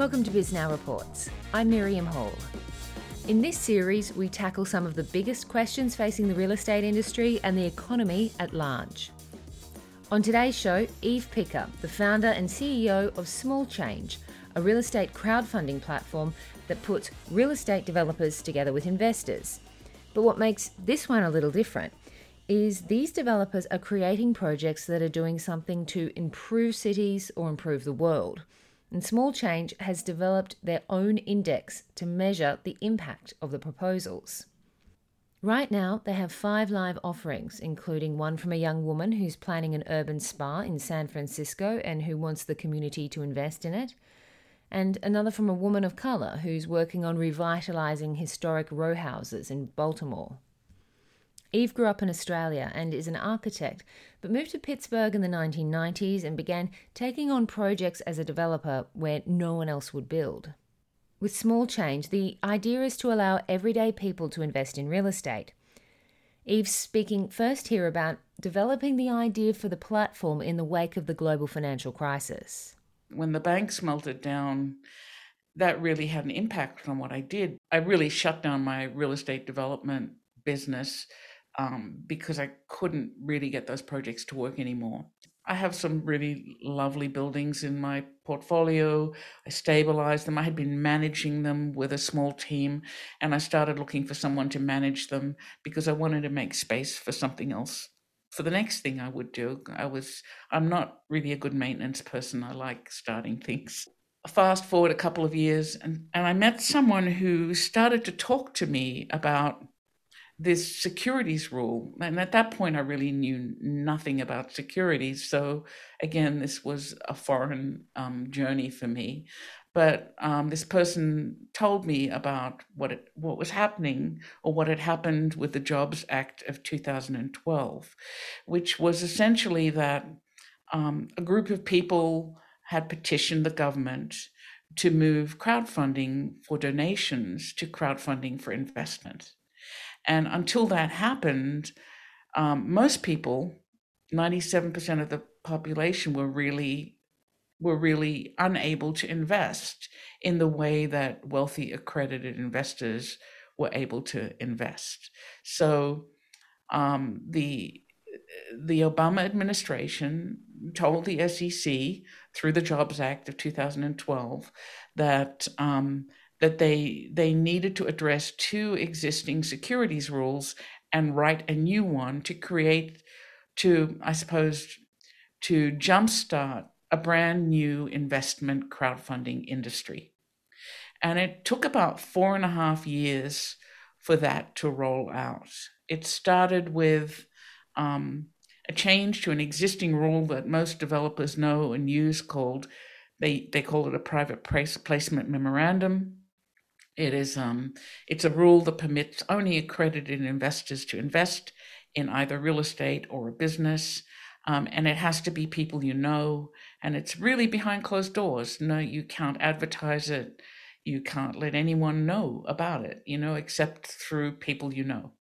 Welcome to Bisnow Reports. I'm Miriam Hall. In this series, we tackle some of the biggest questions facing the real estate industry and the economy at large. On today's show, Eve Picker, the founder and CEO of Small Change, a real estate crowdfunding platform that puts real estate developers together with investors. But what makes this one a little different is these developers are creating projects that are doing something to improve cities or improve the world. And Small Change has developed their own index to measure the impact of the proposals. Right now, they have five live offerings, including one from a young woman who's planning an urban spa in San Francisco and who wants the community to invest in it, and another from a woman of colour who's working on revitalising historic row houses in Baltimore. Eve grew up in Australia and is an architect, but moved to Pittsburgh in the 1990s and began taking on projects as a developer where no one else would build. With small change, the idea is to allow everyday people to invest in real estate. Eve's speaking first here about developing the idea for the platform in the wake of the global financial crisis. When the banks melted down, that really had an impact on what I did. I really shut down my real estate development business um, because I couldn't really get those projects to work anymore. I have some really lovely buildings in my portfolio. I stabilized them. I had been managing them with a small team, and I started looking for someone to manage them because I wanted to make space for something else. For the next thing I would do, I was, I'm not really a good maintenance person. I like starting things. Fast forward a couple of years, and, and I met someone who started to talk to me about this securities rule. And at that point, I really knew nothing about securities. So, again, this was a foreign um, journey for me. But um, this person told me about what it, what was happening or what had happened with the Jobs Act of 2012, which was essentially that um, a group of people had petitioned the government to move crowdfunding for donations to crowdfunding for investment. And until that happened, um, most people, 97% of the population, were really were really unable to invest in the way that wealthy accredited investors were able to invest. So um, the the Obama administration told the SEC through the Jobs Act of 2012 that um, that they they needed to address two existing securities rules and write a new one to create to I suppose to jumpstart a brand new investment crowdfunding industry. And it took about four and a half years for that to roll out. It started with um, a change to an existing rule that most developers know and use called they, they call it a private placement memorandum it is um, it's a rule that permits only accredited investors to invest in either real estate or a business, um, and it has to be people you know, and it's really behind closed doors. No, you can't advertise it. You can't let anyone know about it, you know, except through people you know.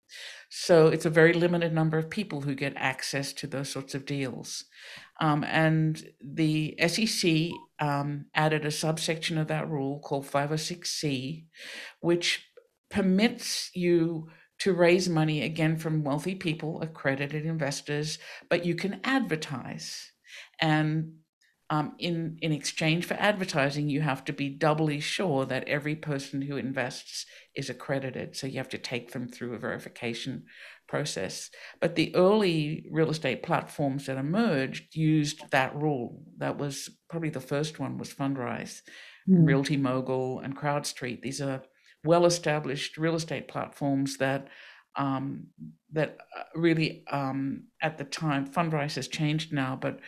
So it's a very limited number of people who get access to those sorts of deals. Um, and the SEC um, added a subsection of that rule called 506C, which permits you to raise money again from wealthy people, accredited investors, but you can advertise. And um, in in exchange for advertising, you have to be doubly sure that every person who invests is accredited. So you have to take them through a verification process. But the early real estate platforms that emerged used that rule. That was probably the first one was Fundrise, mm. Realty Mogul, and CrowdStreet. These are well-established real estate platforms that um, that uh, really um, at the time Fundrise has changed now, but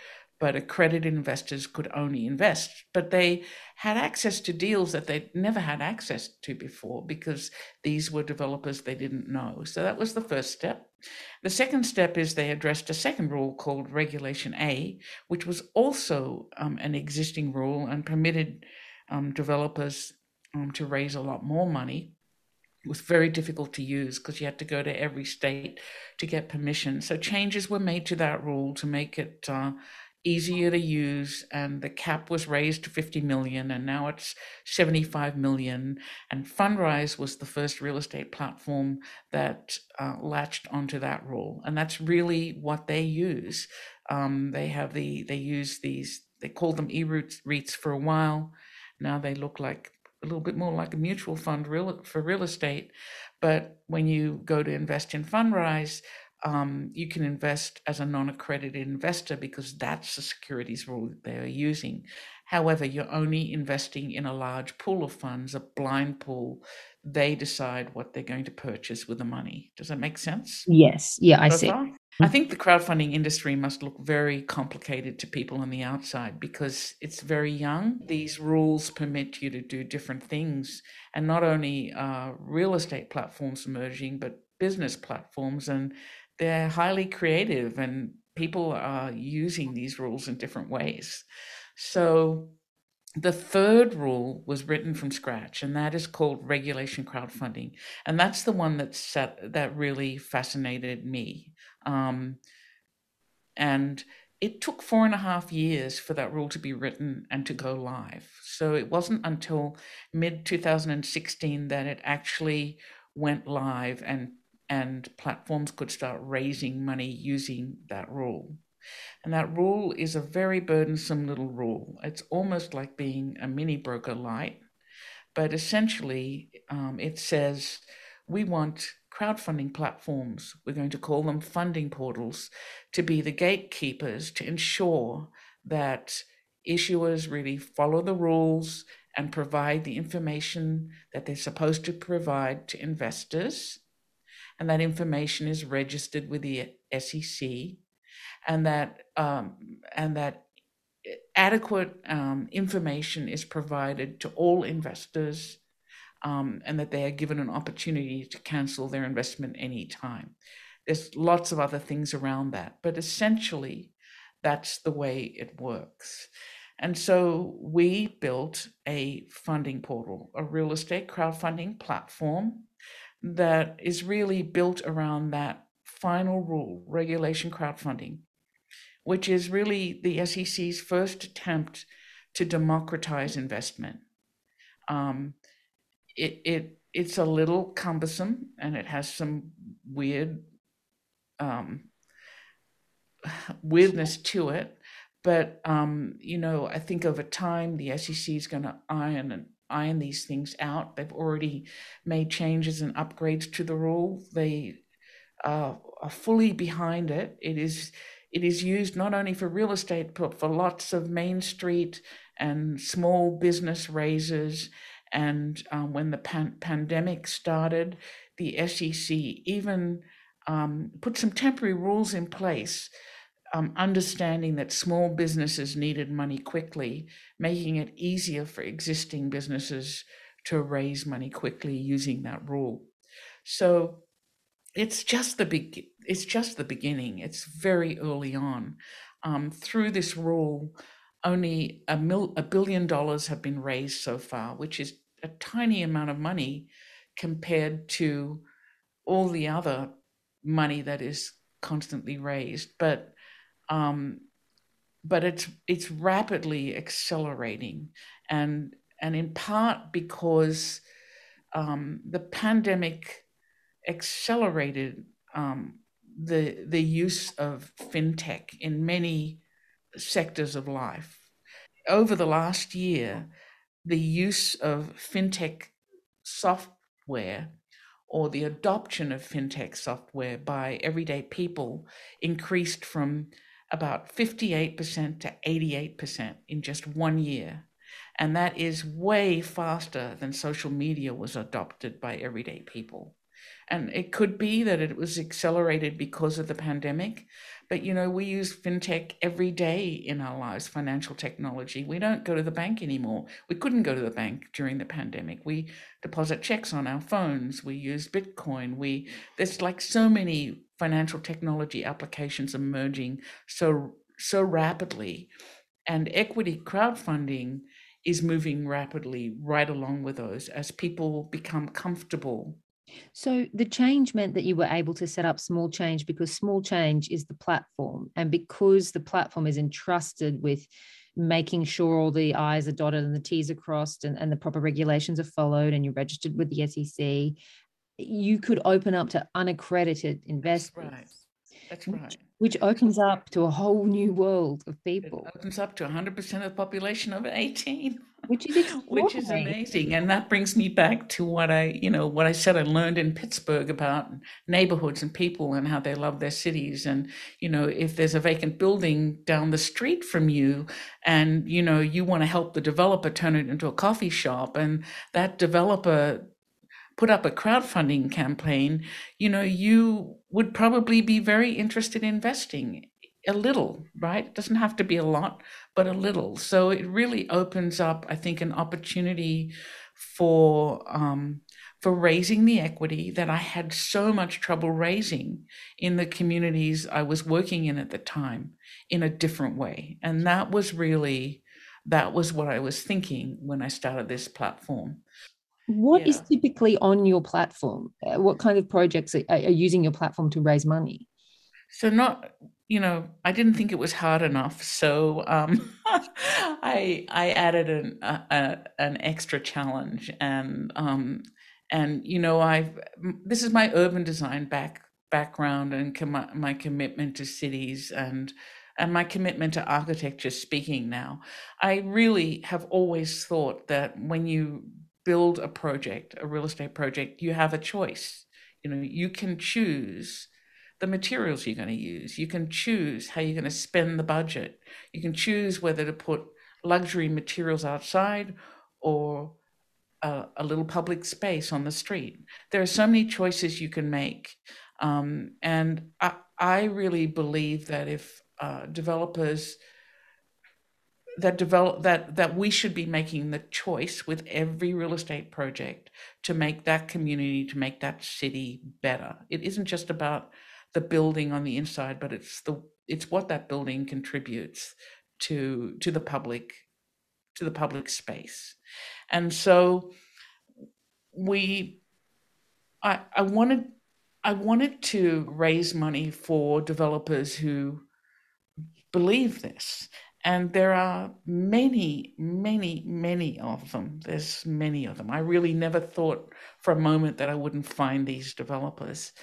but accredited investors could only invest. But they had access to deals that they'd never had access to before because these were developers they didn't know. So that was the first step. The second step is they addressed a second rule called Regulation A, which was also um, an existing rule and permitted um, developers um, to raise a lot more money it was very difficult to use because you had to go to every state to get permission. So changes were made to that rule to make it uh, easier to use and the cap was raised to 50 million and now it's 75 million. And fundrise was the first real estate platform that uh, latched onto that rule and that's really what they use. Um, they have the they use these they called them e-REITs for a while. Now they look like a little bit more like a mutual fund real, for real estate. But when you go to invest in fundrise um, you can invest as a non-accredited investor because that's the securities rule that they are using. However, you're only investing in a large pool of funds, a blind pool. They decide what they're going to purchase with the money. Does that make sense? Yes. Yeah, I so see. Far? I think the crowdfunding industry must look very complicated to people on the outside because it's very young. These rules permit you to do different things, and not only uh, real estate platforms emerging, but business platforms and they're highly creative and people are using these rules in different ways. So the third rule was written from scratch, and that is called regulation crowdfunding, and that's the one that set that really fascinated me. Um, and it took four and a half years for that rule to be written and to go live. So it wasn't until mid 2016 that it actually went live and and platforms could start raising money using that rule. And that rule is a very burdensome little rule. It's almost like being a mini broker light, but essentially um, it says we want crowdfunding platforms, we're going to call them funding portals, to be the gatekeepers to ensure that issuers really follow the rules and provide the information that they're supposed to provide to investors and that information is registered with the SEC, and that um, and that adequate um, information is provided to all investors, um, and that they are given an opportunity to cancel their investment anytime. There's lots of other things around that, but essentially, that's the way it works. And so we built a funding portal, a real estate crowdfunding platform that is really built around that final rule, regulation crowdfunding, which is really the SEC's first attempt to democratize investment. Um, it, it it's a little cumbersome and it has some weird um, weirdness to it. But um, you know, I think over time the SEC is going to iron iron these things out. They've already made changes and upgrades to the rule. They uh, are fully behind it. It is it is used not only for real estate but for lots of main street and small business raises. And um, when the pan- pandemic started, the SEC even um, put some temporary rules in place um, understanding that small businesses needed money quickly, making it easier for existing businesses to raise money quickly using that rule. So it's just the big it's just the beginning. It's very early on. Um, through this rule, only a, mil, a billion dollars have been raised so far, which is a tiny amount of money compared to all the other money that is constantly raised. But um, but it's it's rapidly accelerating, and and in part because um, the pandemic accelerated um, the the use of fintech in many sectors of life. Over the last year, the use of fintech software or the adoption of fintech software by everyday people increased from about 58% to 88% in just one year. And that is way faster than social media was adopted by everyday people. And it could be that it was accelerated because of the pandemic. But, you know, we use fintech every day in our lives, financial technology. We don't go to the bank anymore. We couldn't go to the bank during the pandemic. We deposit checks on our phones. We use Bitcoin. We, there's like so many financial technology applications emerging so so rapidly and equity crowdfunding is moving rapidly right along with those as people become comfortable So the change meant that you were able to set up small change because small change is the platform. And because the platform is entrusted with making sure all the I's are dotted and the T's are crossed and, and the proper regulations are followed and you're registered with the SEC, you could open up to unaccredited investors. That's right. That's right. Which, opens up to a whole new world of people. It opens up to 100% of the population over 18 which is which is amazing and that brings me back to what i you know what i said i learned in pittsburgh about neighborhoods and people and how they love their cities and you know if there's a vacant building down the street from you and you know you want to help the developer turn it into a coffee shop and that developer put up a crowdfunding campaign you know you would probably be very interested in investing a little, right? It doesn't have to be a lot, but a little. So it really opens up, I think, an opportunity for um, for raising the equity that I had so much trouble raising in the communities I was working in at the time in a different way. And that was really that was what I was thinking when I started this platform. What yeah. is typically on your platform? Uh, what kind of projects are, are using your platform to raise money? So not you know, I didn't think it was hard enough, so um, I I added an a, a, an extra challenge, and um, and you know, I've this is my urban design back background and com- my commitment to cities and and my commitment to architecture. Speaking now, I really have always thought that when you build a project, a real estate project, you have a choice. You know, you can choose the materials you're going to use. You can choose how you're going to spend the budget. You can choose whether to put luxury materials outside or a, a little public space on the street. There are so many choices you can make. Um, and I, I, really believe that if uh, developers that develop that that we should be making the choice with every real estate project to make that community to make that city better it isn't just about the building on the inside, but it's the it's what that building contributes to to the public to the public space. And so we I I wanted I wanted to raise money for developers who believe this. And there are many, many, many of them. There's many of them. I really never thought for a moment that I wouldn't find these developers.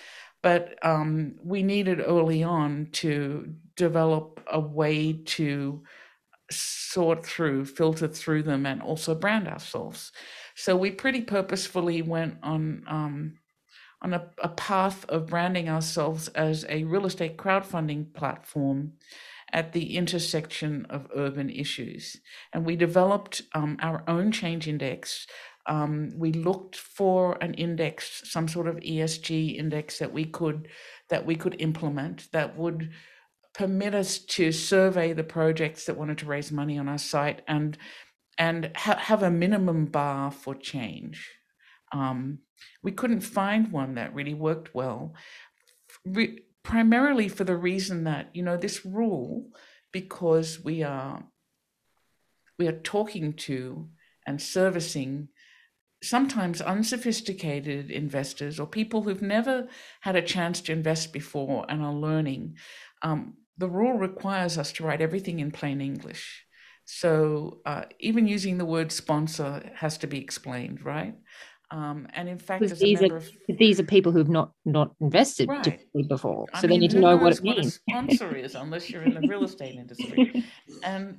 But um, we needed early on to develop a way to sort through, filter through them, and also brand ourselves. So we pretty purposefully went on um, on a, a, path of branding ourselves as a real estate crowdfunding platform at the intersection of urban issues. And we developed um, our own change index um, we looked for an index, some sort of ESG index that we could that we could implement that would permit us to survey the projects that wanted to raise money on our site and and ha- have a minimum bar for change. Um, we couldn't find one that really worked well, re- primarily for the reason that you know this rule, because we are we are talking to and servicing sometimes unsophisticated investors or people who've never had a chance to invest before and are learning, um, the rule requires us to write everything in plain English. So uh, even using the word sponsor has to be explained, right? Um, and in fact, these are, of, these are people who've not not invested right. before, so I they need to know what it means. What a sponsor is, unless you're in the real estate industry. And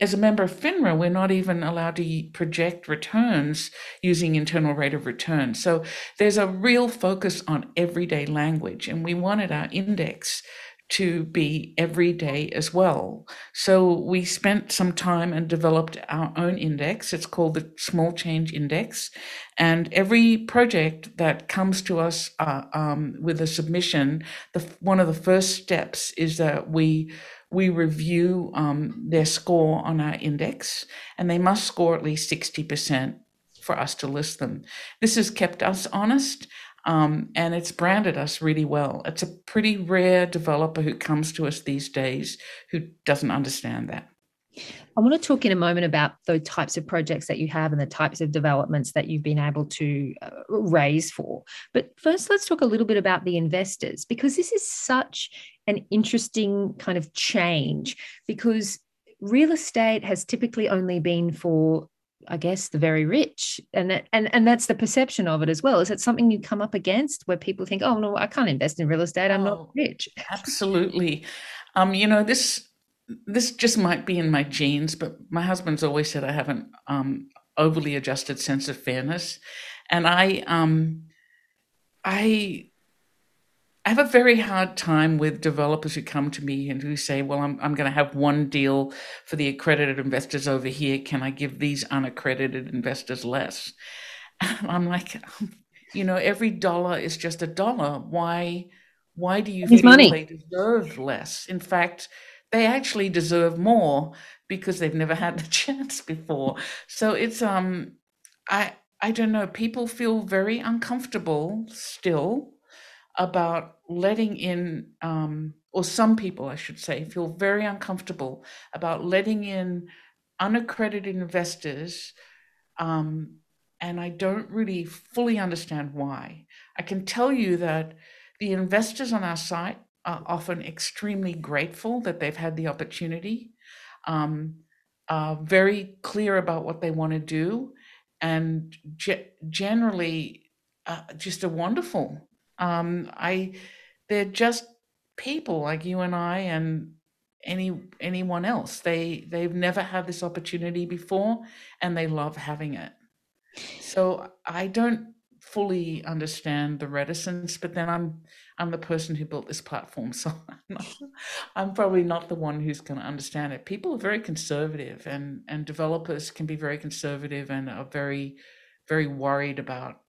as a member of FINRA, we're not even allowed to project returns using internal rate of return. So there's a real focus on everyday language, and we wanted our index to be everyday as well. So we spent some time and developed our own index. It's called the Small Change Index. And every project that comes to us uh, um, with a submission, the, one of the first steps is that we we review um, their score on our index, and they must score at least 60% for us to list them. This has kept us honest. Um, and it's branded us really well. It's a pretty rare developer who comes to us these days who doesn't understand that. I want to talk in a moment about the types of projects that you have and the types of developments that you've been able to uh, raise for. But first, let's talk a little bit about the investors because this is such an interesting kind of change because real estate has typically only been for I guess the very rich, and that, and and that's the perception of it as well. Is it something you come up against where people think, "Oh no, I can't invest in real estate. I'm oh, not rich." Absolutely, um, you know this this just might be in my genes, but my husband's always said I have an um, overly adjusted sense of fairness, and I um, I I have a very hard time with developers who come to me and who say, "Well, I'm I'm going to have one deal for the accredited investors over here. Can I give these unaccredited investors less?" And I'm like, you know, every dollar is just a dollar. Why why do you it's feel money. they deserve less? In fact, they actually deserve more because they've never had the chance before. So it's um I I don't know, people feel very uncomfortable still about letting in um or some people I should say feel very uncomfortable about letting in unaccredited investors um and I don't really fully understand why. I can tell you that the investors on our site are often extremely grateful that they've had the opportunity, um, uh, very clear about what they want to do, and ge- generally uh, just a wonderful. Um, I, they're just people like you and I and any anyone else. They they've never had this opportunity before, and they love having it. So I don't fully understand the reticence, but then I'm I'm the person who built this platform, so I'm, not, I'm probably not the one who's going to understand it. People are very conservative, and and developers can be very conservative and are very very worried about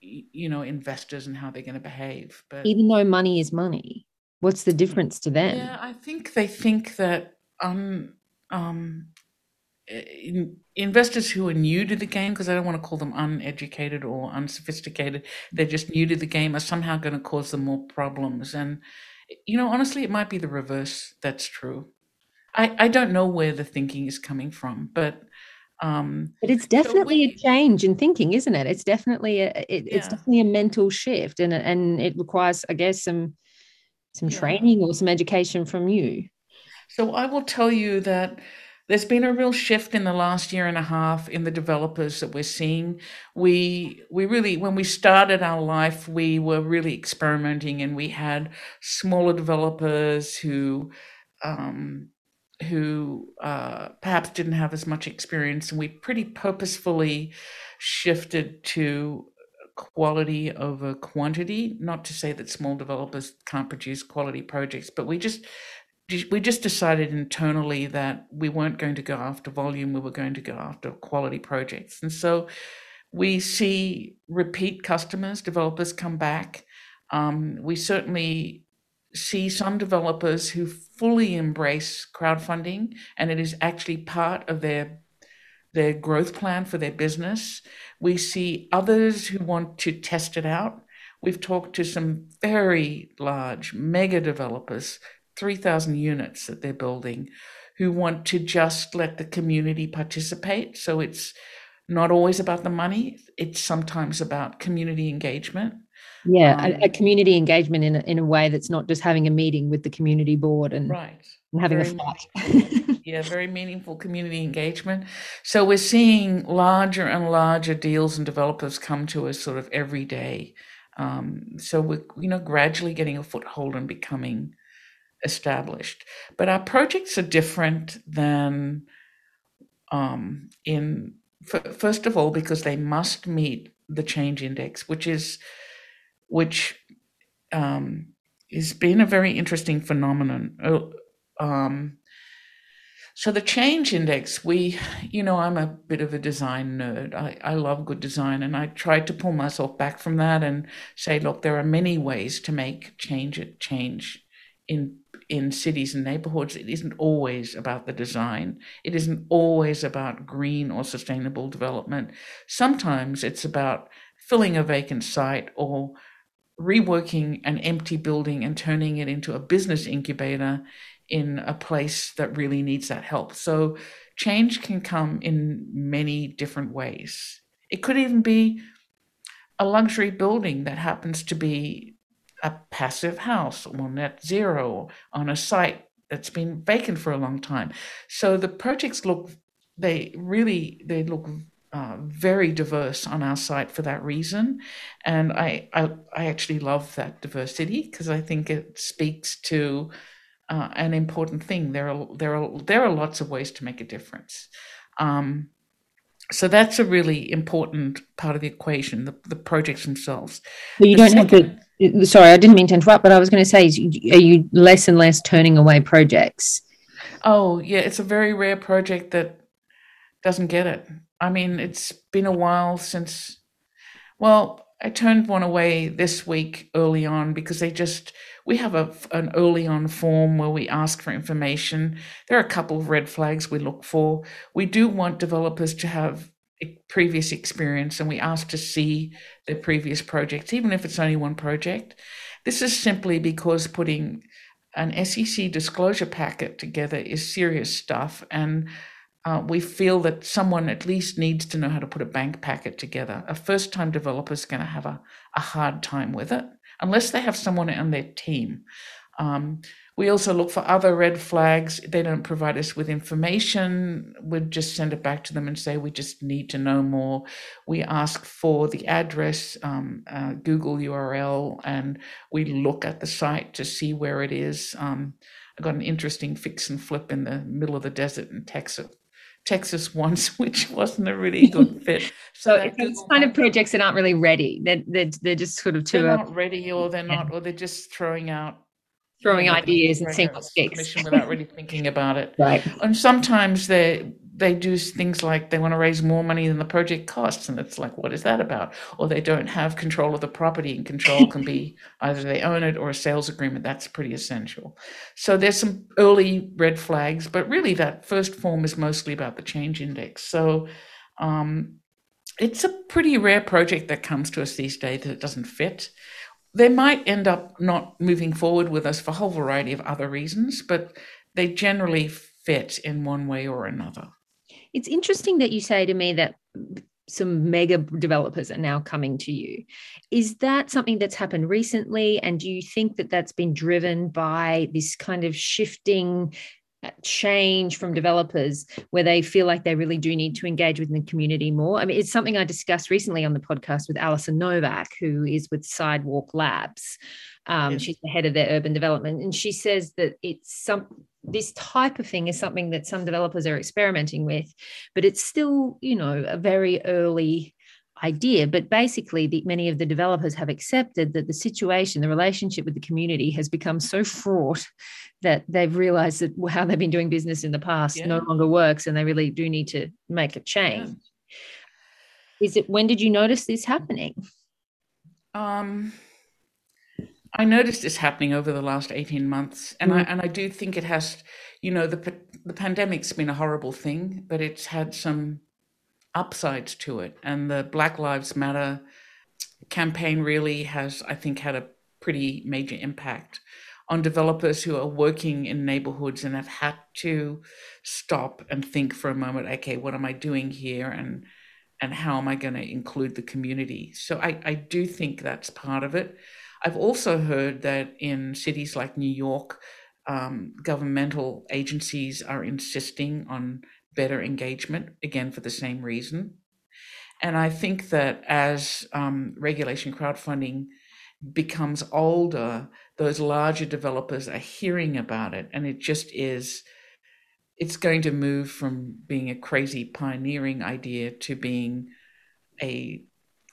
you know investors and how they're going to behave. But even though money is money, what's the difference to them? Yeah, I think they think that um um in, investors who are new to the game, because I don't want to call them uneducated or unsophisticated, they're just new to the game, are somehow going to cause them more problems. And, you know, honestly, it might be the reverse that's true. I, I don't know where the thinking is coming from, but. Um, but it's definitely so we, a change in thinking, isn't it? It's definitely a it, yeah. it's definitely a mental shift, and and it requires, I guess, some some yeah. training or some education from you. So I will tell you that there's been a real shift in the last year and a half in the developers that we're seeing. We we really when we started our life, we were really experimenting, and we had smaller developers who. Um, who uh, perhaps didn't have as much experience, and we pretty purposefully shifted to quality over quantity. Not to say that small developers can't produce quality projects, but we just we just decided internally that we weren't going to go after volume, we were going to go after quality projects. And so we see repeat customers, developers come back. Um, we certainly see some developers who fully embrace crowdfunding and it is actually part of their their growth plan for their business. We see others who want to test it out. We've talked to some very large mega developers 3,000 units that they're building who want to just let the community participate. So it's not always about the money, it's sometimes about community engagement. Yeah, um, a, a, community engagement in a, in a way that's not just having a meeting with the community board and, right. and having very, a fight. yeah, very meaningful community engagement. So we're seeing larger and larger deals and developers come to us sort of every day. Um, so we're you know gradually getting a foothold and becoming established. But our projects are different than um, in, f- first of all, because they must meet the change index, which is, which um, has been a very interesting phenomenon. Uh, um, so the change index, we, you know, I'm a bit of a design nerd. I, I love good design, and I tried to pull myself back from that and say, look, there are many ways to make change change in in cities and neighborhoods, it isn't always about the design. It isn't always about green or sustainable development. Sometimes it's about filling a vacant site or reworking an empty building and turning it into a business incubator in a place that really needs that help. So change can come in many different ways. It could even be a luxury building that happens to be a passive house or net zero on a site that's been vacant for a long time. So the projects look, they really, they look uh, very diverse on our site for that reason. And I, I, I actually love that diversity because I think it speaks to uh, an important thing. There are, there, are, there are lots of ways to make a difference. Um, so that's a really important part of the equation, the, the projects themselves. But you the don't second, have the, sorry, I didn't mean to interrupt, but I was going to say, are you less and less turning away projects? Oh, yeah, it's a very rare project that doesn't get it. I mean, it's been a while since, well, I turned one away this week early on because they just, we have a, an early on form where we ask for information. There are a couple of red flags we look for. We do want developers to have previous experience and we ask to see their previous projects, even if it's only one project. This is simply because putting an SEC disclosure packet together is serious stuff. And uh, we feel that someone at least needs to know how to put a bank packet together. A first time developer is going to have a, a hard time with it unless they have someone on their team. Um, we also look for other red flags. They don't provide us with information. We just send it back to them and say, we just need to know more. We ask for the address, um, uh, Google URL, and we look at the site to see where it is. Um, I got an interesting fix and flip in the middle of the desert in Texas. Texas once, which wasn't a really good fit. So, it's kind of projects that aren't really ready. They're, they're, they're just sort of too. They're not ready, or they're not, or they're just throwing out throwing ideas and seeing single sticks without really thinking about it. Right. And sometimes they they do things like they want to raise more money than the project costs, and it's like, what is that about? Or they don't have control of the property, and control can be either they own it or a sales agreement. That's pretty essential. So there's some early red flags, but really that first form is mostly about the change index. So. Um, it's a pretty rare project that comes to us these days that doesn't fit they might end up not moving forward with us for a whole variety of other reasons, but they generally fit in one way or another. It's interesting that you say to me that some mega developers are now coming to you. Is that something that's happened recently? And do you think that that's been driven by this kind of shifting change from developers where they feel like they really do need to engage with the community more. I mean, it's something I discussed recently on the podcast with Alison Novak, who is with Sidewalk Labs. Um, yes. She's the head of their urban development, and she says that it's some this type of thing is something that some developers are experimenting with, but it's still, you know, a very early idea. But basically, the, many of the developers have accepted that the situation, the relationship with the community has become so fraught that they've realized that how they've been doing business in the past yeah. no longer works and they really do need to make a change. Yeah. Is it when did you notice this happening? Um, I noticed this happening over the last 18 months and mm. I and I do think it has you know the the pandemic's been a horrible thing but it's had some upsides to it. And the Black Lives Matter campaign really has, I think, had a pretty major impact on developers who are working in neighborhoods and have had to stop and think for a moment, okay, what am I doing here? And and how am I going to include the community? So I, I do think that's part of it. I've also heard that in cities like New York, um, governmental agencies are insisting on better engagement, again, for the same reason. And I think that as um, regulation crowdfunding becomes older, those larger developers are hearing about it. And it just is, it's going to move from being a crazy pioneering idea to being a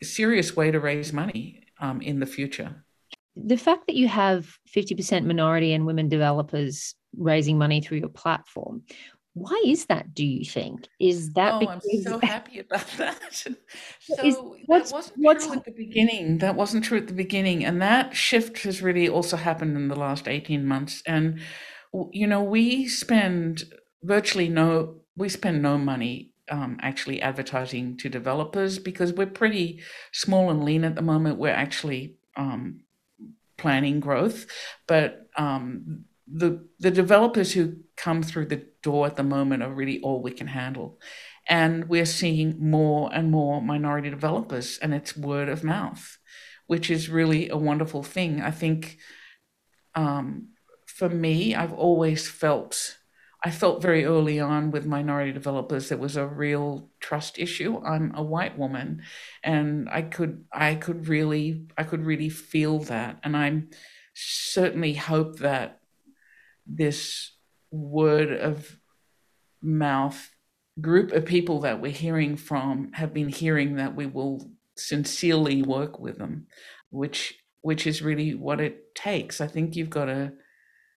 serious way to raise money um, in the future. The fact that you have 50% minority and women developers raising money through your platform, why is that, do you think? Is that oh, because... I'm so happy about that. so is, that wasn't what's... true at the beginning. That wasn't true at the beginning. And that shift has really also happened in the last 18 months. And, you know, we spend virtually no, we spend no money um, actually advertising to developers because we're pretty small and lean at the moment. We're actually um, planning growth, but um, the the developers who come through the door at the moment are really all we can handle. And we're seeing more and more minority developers and it's word of mouth which is really a wonderful thing. I think um, for me i've always felt i felt very early on with minority developers there was a real trust issue i'm a white woman and i could i could really i could really feel that and i'm certainly hope that this word of mouth group of people that we're hearing from have been hearing that we will sincerely work with them, which which is really what it takes. I think you've got to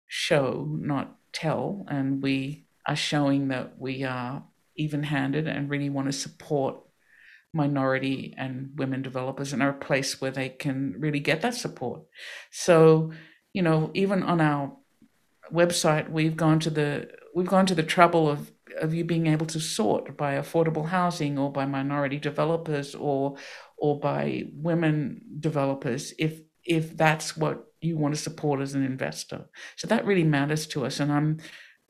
show, not tell, and we are showing that we are even-handed and really want to support minority and women developers and are a place where they can really get that support. So, you know, even on our website, we've gone to the we've gone to the trouble of of you being able to sort by affordable housing or by minority developers or or by women developers if if that's what you want to support as an investor. So that really matters to us and I'm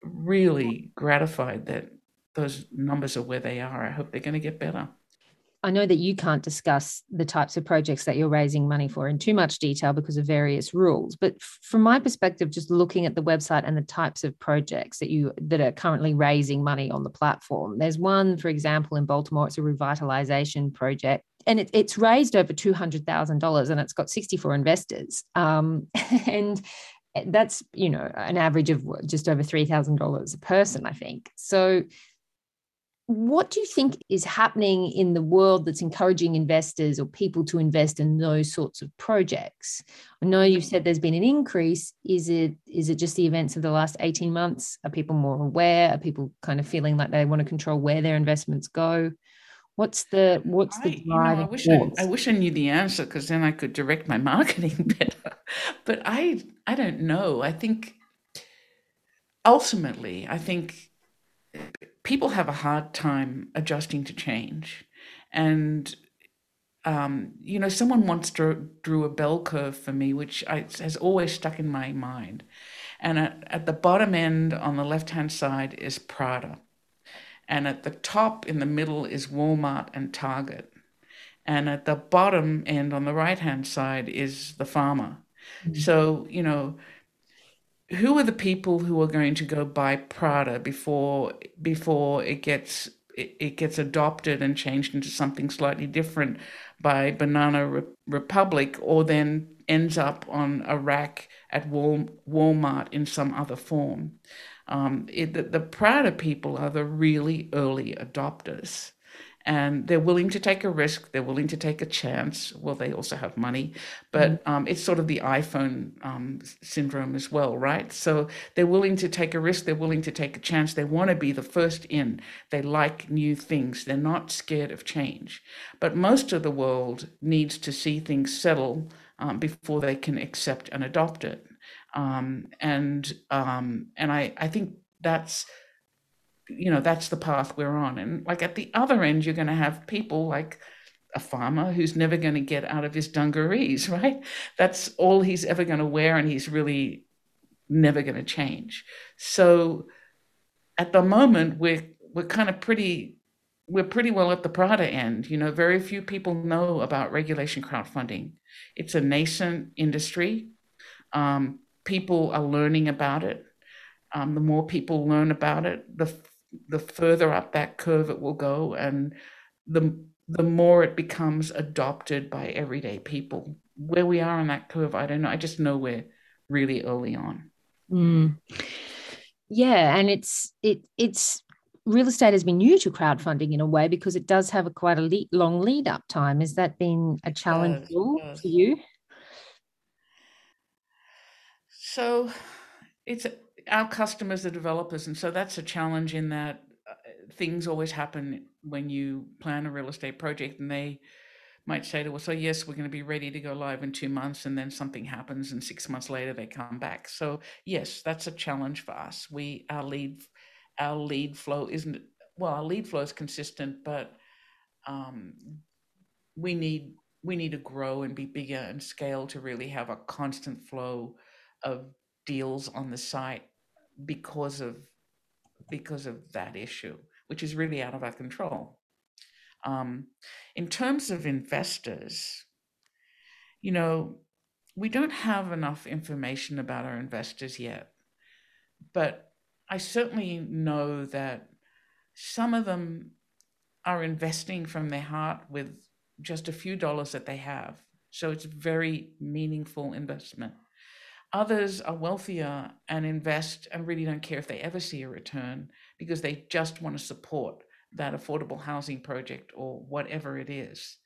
really gratified that those numbers are where they are. I hope they're going to get better. I know that you can't discuss the types of projects that you're raising money for in too much detail because of various rules. But from my perspective, just looking at the website and the types of projects that you that are currently raising money on the platform, there's one, for example, in Baltimore. It's a revitalization project, and it, it's raised over two hundred thousand dollars, and it's got sixty four investors. Um, and that's you know an average of just over three thousand dollars a person, I think. So what do you think is happening in the world that's encouraging investors or people to invest in those sorts of projects? I know you've said there's been an increase. Is it is it just the events of the last 18 months? Are people more aware? Are people kind of feeling like they want to control where their investments go? What's the what's the driving? I, you know, I wish I, I, wish I knew the answer because then I could direct my marketing better. But I I don't know. I think ultimately, I think people have a hard time adjusting to change. And, um, you know, someone once drew, drew, a bell curve for me, which I, has always stuck in my mind. And at, at the bottom end on the left hand side is Prada. And at the top in the middle is Walmart and Target. And at the bottom end on the right hand side is the farmer. Mm-hmm. So, you know, who are the people who are going to go buy Prada before before it gets it, it gets adopted and changed into something slightly different by Banana Re- Republic, or then ends up on a rack at Wal- Walmart in some other form. Um, it, the, the Prada people are the really early adopters and they're willing to take a risk. They're willing to take a chance. Well, they also have money, but mm. um, it's sort of the iPhone um, syndrome as well, right? So they're willing to take a risk. They're willing to take a chance. They want to be the first in. They like new things. They're not scared of change. But most of the world needs to see things settle um, before they can accept and adopt it. Um, and um, and I, I think that's you know that's the path we're on and like at the other end you're going to have people like a farmer who's never going to get out of his dungarees right that's all he's ever going to wear and he's really never going to change so at the moment we're we're kind of pretty we're pretty well at the Prada end. You know, very few people know about regulation crowdfunding. It's a nascent industry. Um, people are learning about it. Um, the more people learn about it, the the further up that curve it will go and the the more it becomes adopted by everyday people. Where we are on that curve i don't know. I just know we're really early on. Mm. yeah and it's it it's real estate has been new to crowdfunding in a way because it does have a quite a lead, long lead up time. Has that been a challenge for you so it's our customers are developers, and so that's a challenge in that uh, things always happen when you plan a real estate project, and they might say to us, "So yes, we're going to be ready to go live in two months," and then something happens, and six months later they come back. So yes, that's a challenge for us. We our lead our lead flow isn't well, our lead flow is consistent, but um, we need we need to grow and be bigger and scale to really have a constant flow of deals on the site because of because of that issue, which is really out of our control. Um, in terms of investors, you know, we don't have enough information about our investors yet, but I certainly know that some of them are investing from their heart with just a few dollars that they have. So it's very meaningful investment. Others are wealthier and invest and really don't care if they ever see a return because they just want to support that affordable housing project or whatever it is.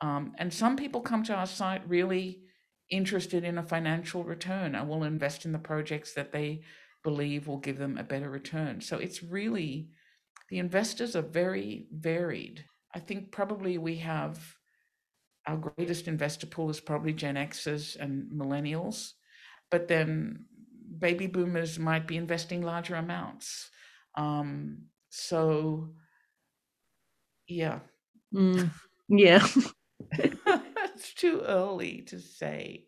Um, and some people come to our site really interested in a financial return and will invest in the projects that they believe will give them a better return. So it's really, the investors are very varied. I think probably we have our greatest investor pool is probably Gen Xers and millennials, but then baby boomers might be investing larger amounts. Um, so, yeah. Mm, yeah. it's too early to say.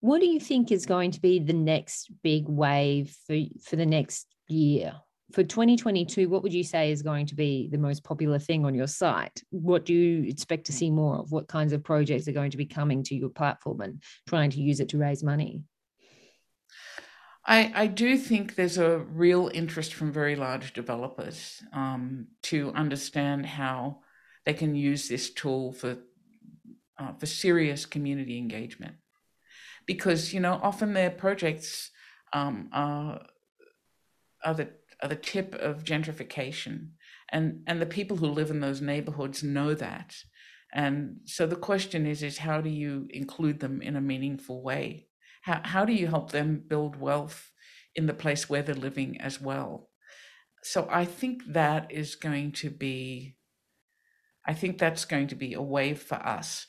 What do you think is going to be the next big wave for, for the next year? For 2022, what would you say is going to be the most popular thing on your site? What do you expect to see more of? What kinds of projects are going to be coming to your platform and trying to use it to raise money? I, I do think there's a real interest from very large developers um, to understand how they can use this tool for uh, for serious community engagement because you know often their projects um, are are the are the tip of gentrification, and and the people who live in those neighborhoods know that, and so the question is is how do you include them in a meaningful way? How how do you help them build wealth in the place where they're living as well? So I think that is going to be. I think that's going to be a wave for us.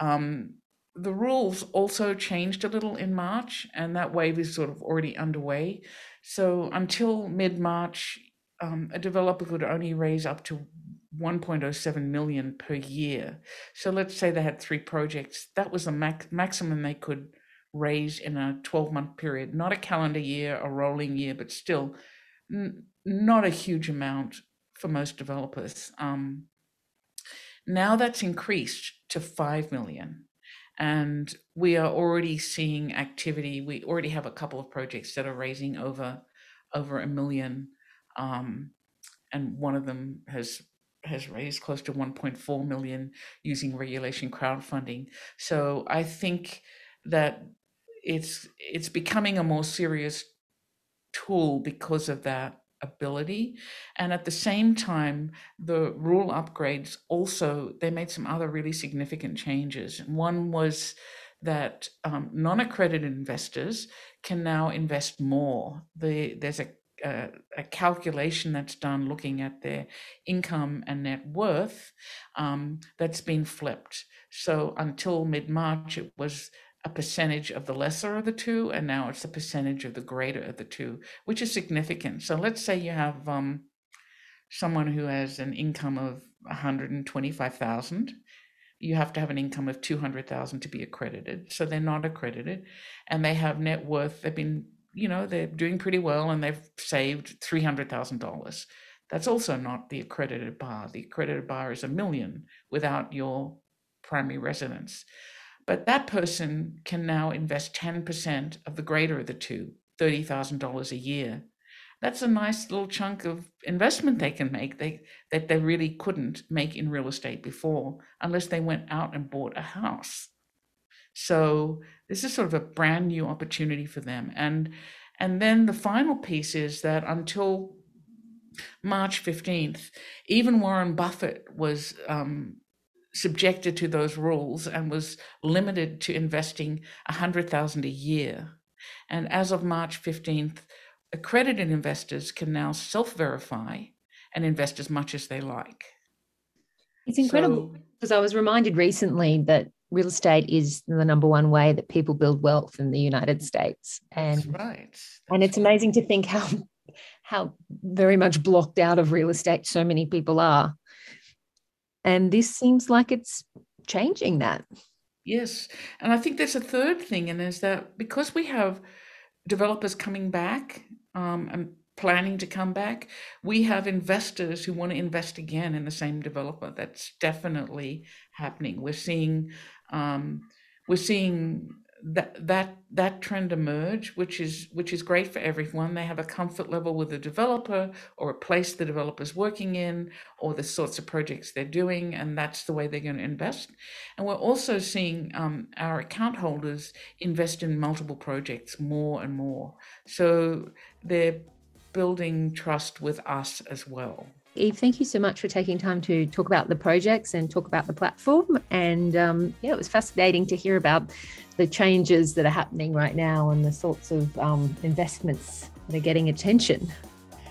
Um, the rules also changed a little in March, and that wave is sort of already underway. So until mid March, um, a developer could only raise up to 1.07 million per year. So let's say they had three projects. That was the max- maximum they could raise in a 12 month period, not a calendar year, a rolling year, but still n- not a huge amount for most developers. Um, now that's increased to 5 million and we are already seeing activity. We already have a couple of projects that are raising over over a million, um, and one of them has has raised close to 1.4 million using regulation crowdfunding. So I think that it's it's becoming a more serious tool because of that ability and at the same time the rule upgrades also they made some other really significant changes. One was that um, non-accredited investors can now invest more. The, there's a, a, a calculation that's done looking at their income and net worth um, that's been flipped. So until mid-march it was a percentage of the lesser of the two, and now it's a percentage of the greater of the two, which is significant. So let's say you have um, someone who has an income of 125,000. You have to have an income of 200,000 to be accredited. So they're not accredited, and they have net worth. They've been, you know, they're doing pretty well, and they've saved $300,000. That's also not the accredited bar. The accredited bar is a million without your primary residence. But that person can now invest 10% of the greater of the two, $30,000 a year. That's a nice little chunk of investment they can make they, that they really couldn't make in real estate before unless they went out and bought a house. So this is sort of a brand new opportunity for them. And and then the final piece is that until March 15th, even Warren Buffett was um, subjected to those rules and was limited to investing 100,000 a year. And as of March 15th, accredited investors can now self-verify and invest as much as they like. It's incredible so, because I was reminded recently that real estate is the number one way that people build wealth in the United States. And that's right. That's and it's right. amazing to think how how very much blocked out of real estate so many people are. And this seems like it's changing that. Yes. And I think there's a third thing, and is that because we have developers coming back um, and planning to come back, we have investors who want to invest again in the same developer. That's definitely happening. We're seeing um, we're seeing that that that trend emerge, which is which is great for everyone. They have a comfort level with the developer or a place the developer's working in or the sorts of projects they're doing, and that's the way they're going to invest. And we're also seeing um, our account holders invest in multiple projects more and more. So they're building trust with us as well. Eve, thank you so much for taking time to talk about the projects and talk about the platform. And um, yeah, it was fascinating to hear about the changes that are happening right now and the sorts of um, investments that are getting attention.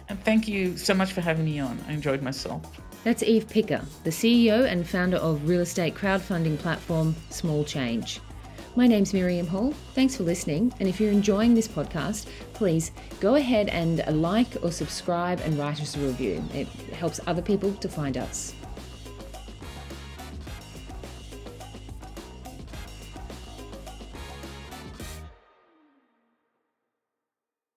And thank you so much for having me on. I enjoyed myself. That's Eve Picker, the CEO and founder of real estate crowdfunding platform Small Change. My name's Miriam Hall. Thanks for listening. And if you're enjoying this podcast, please go ahead and like or subscribe and write us a review. It helps other people to find us.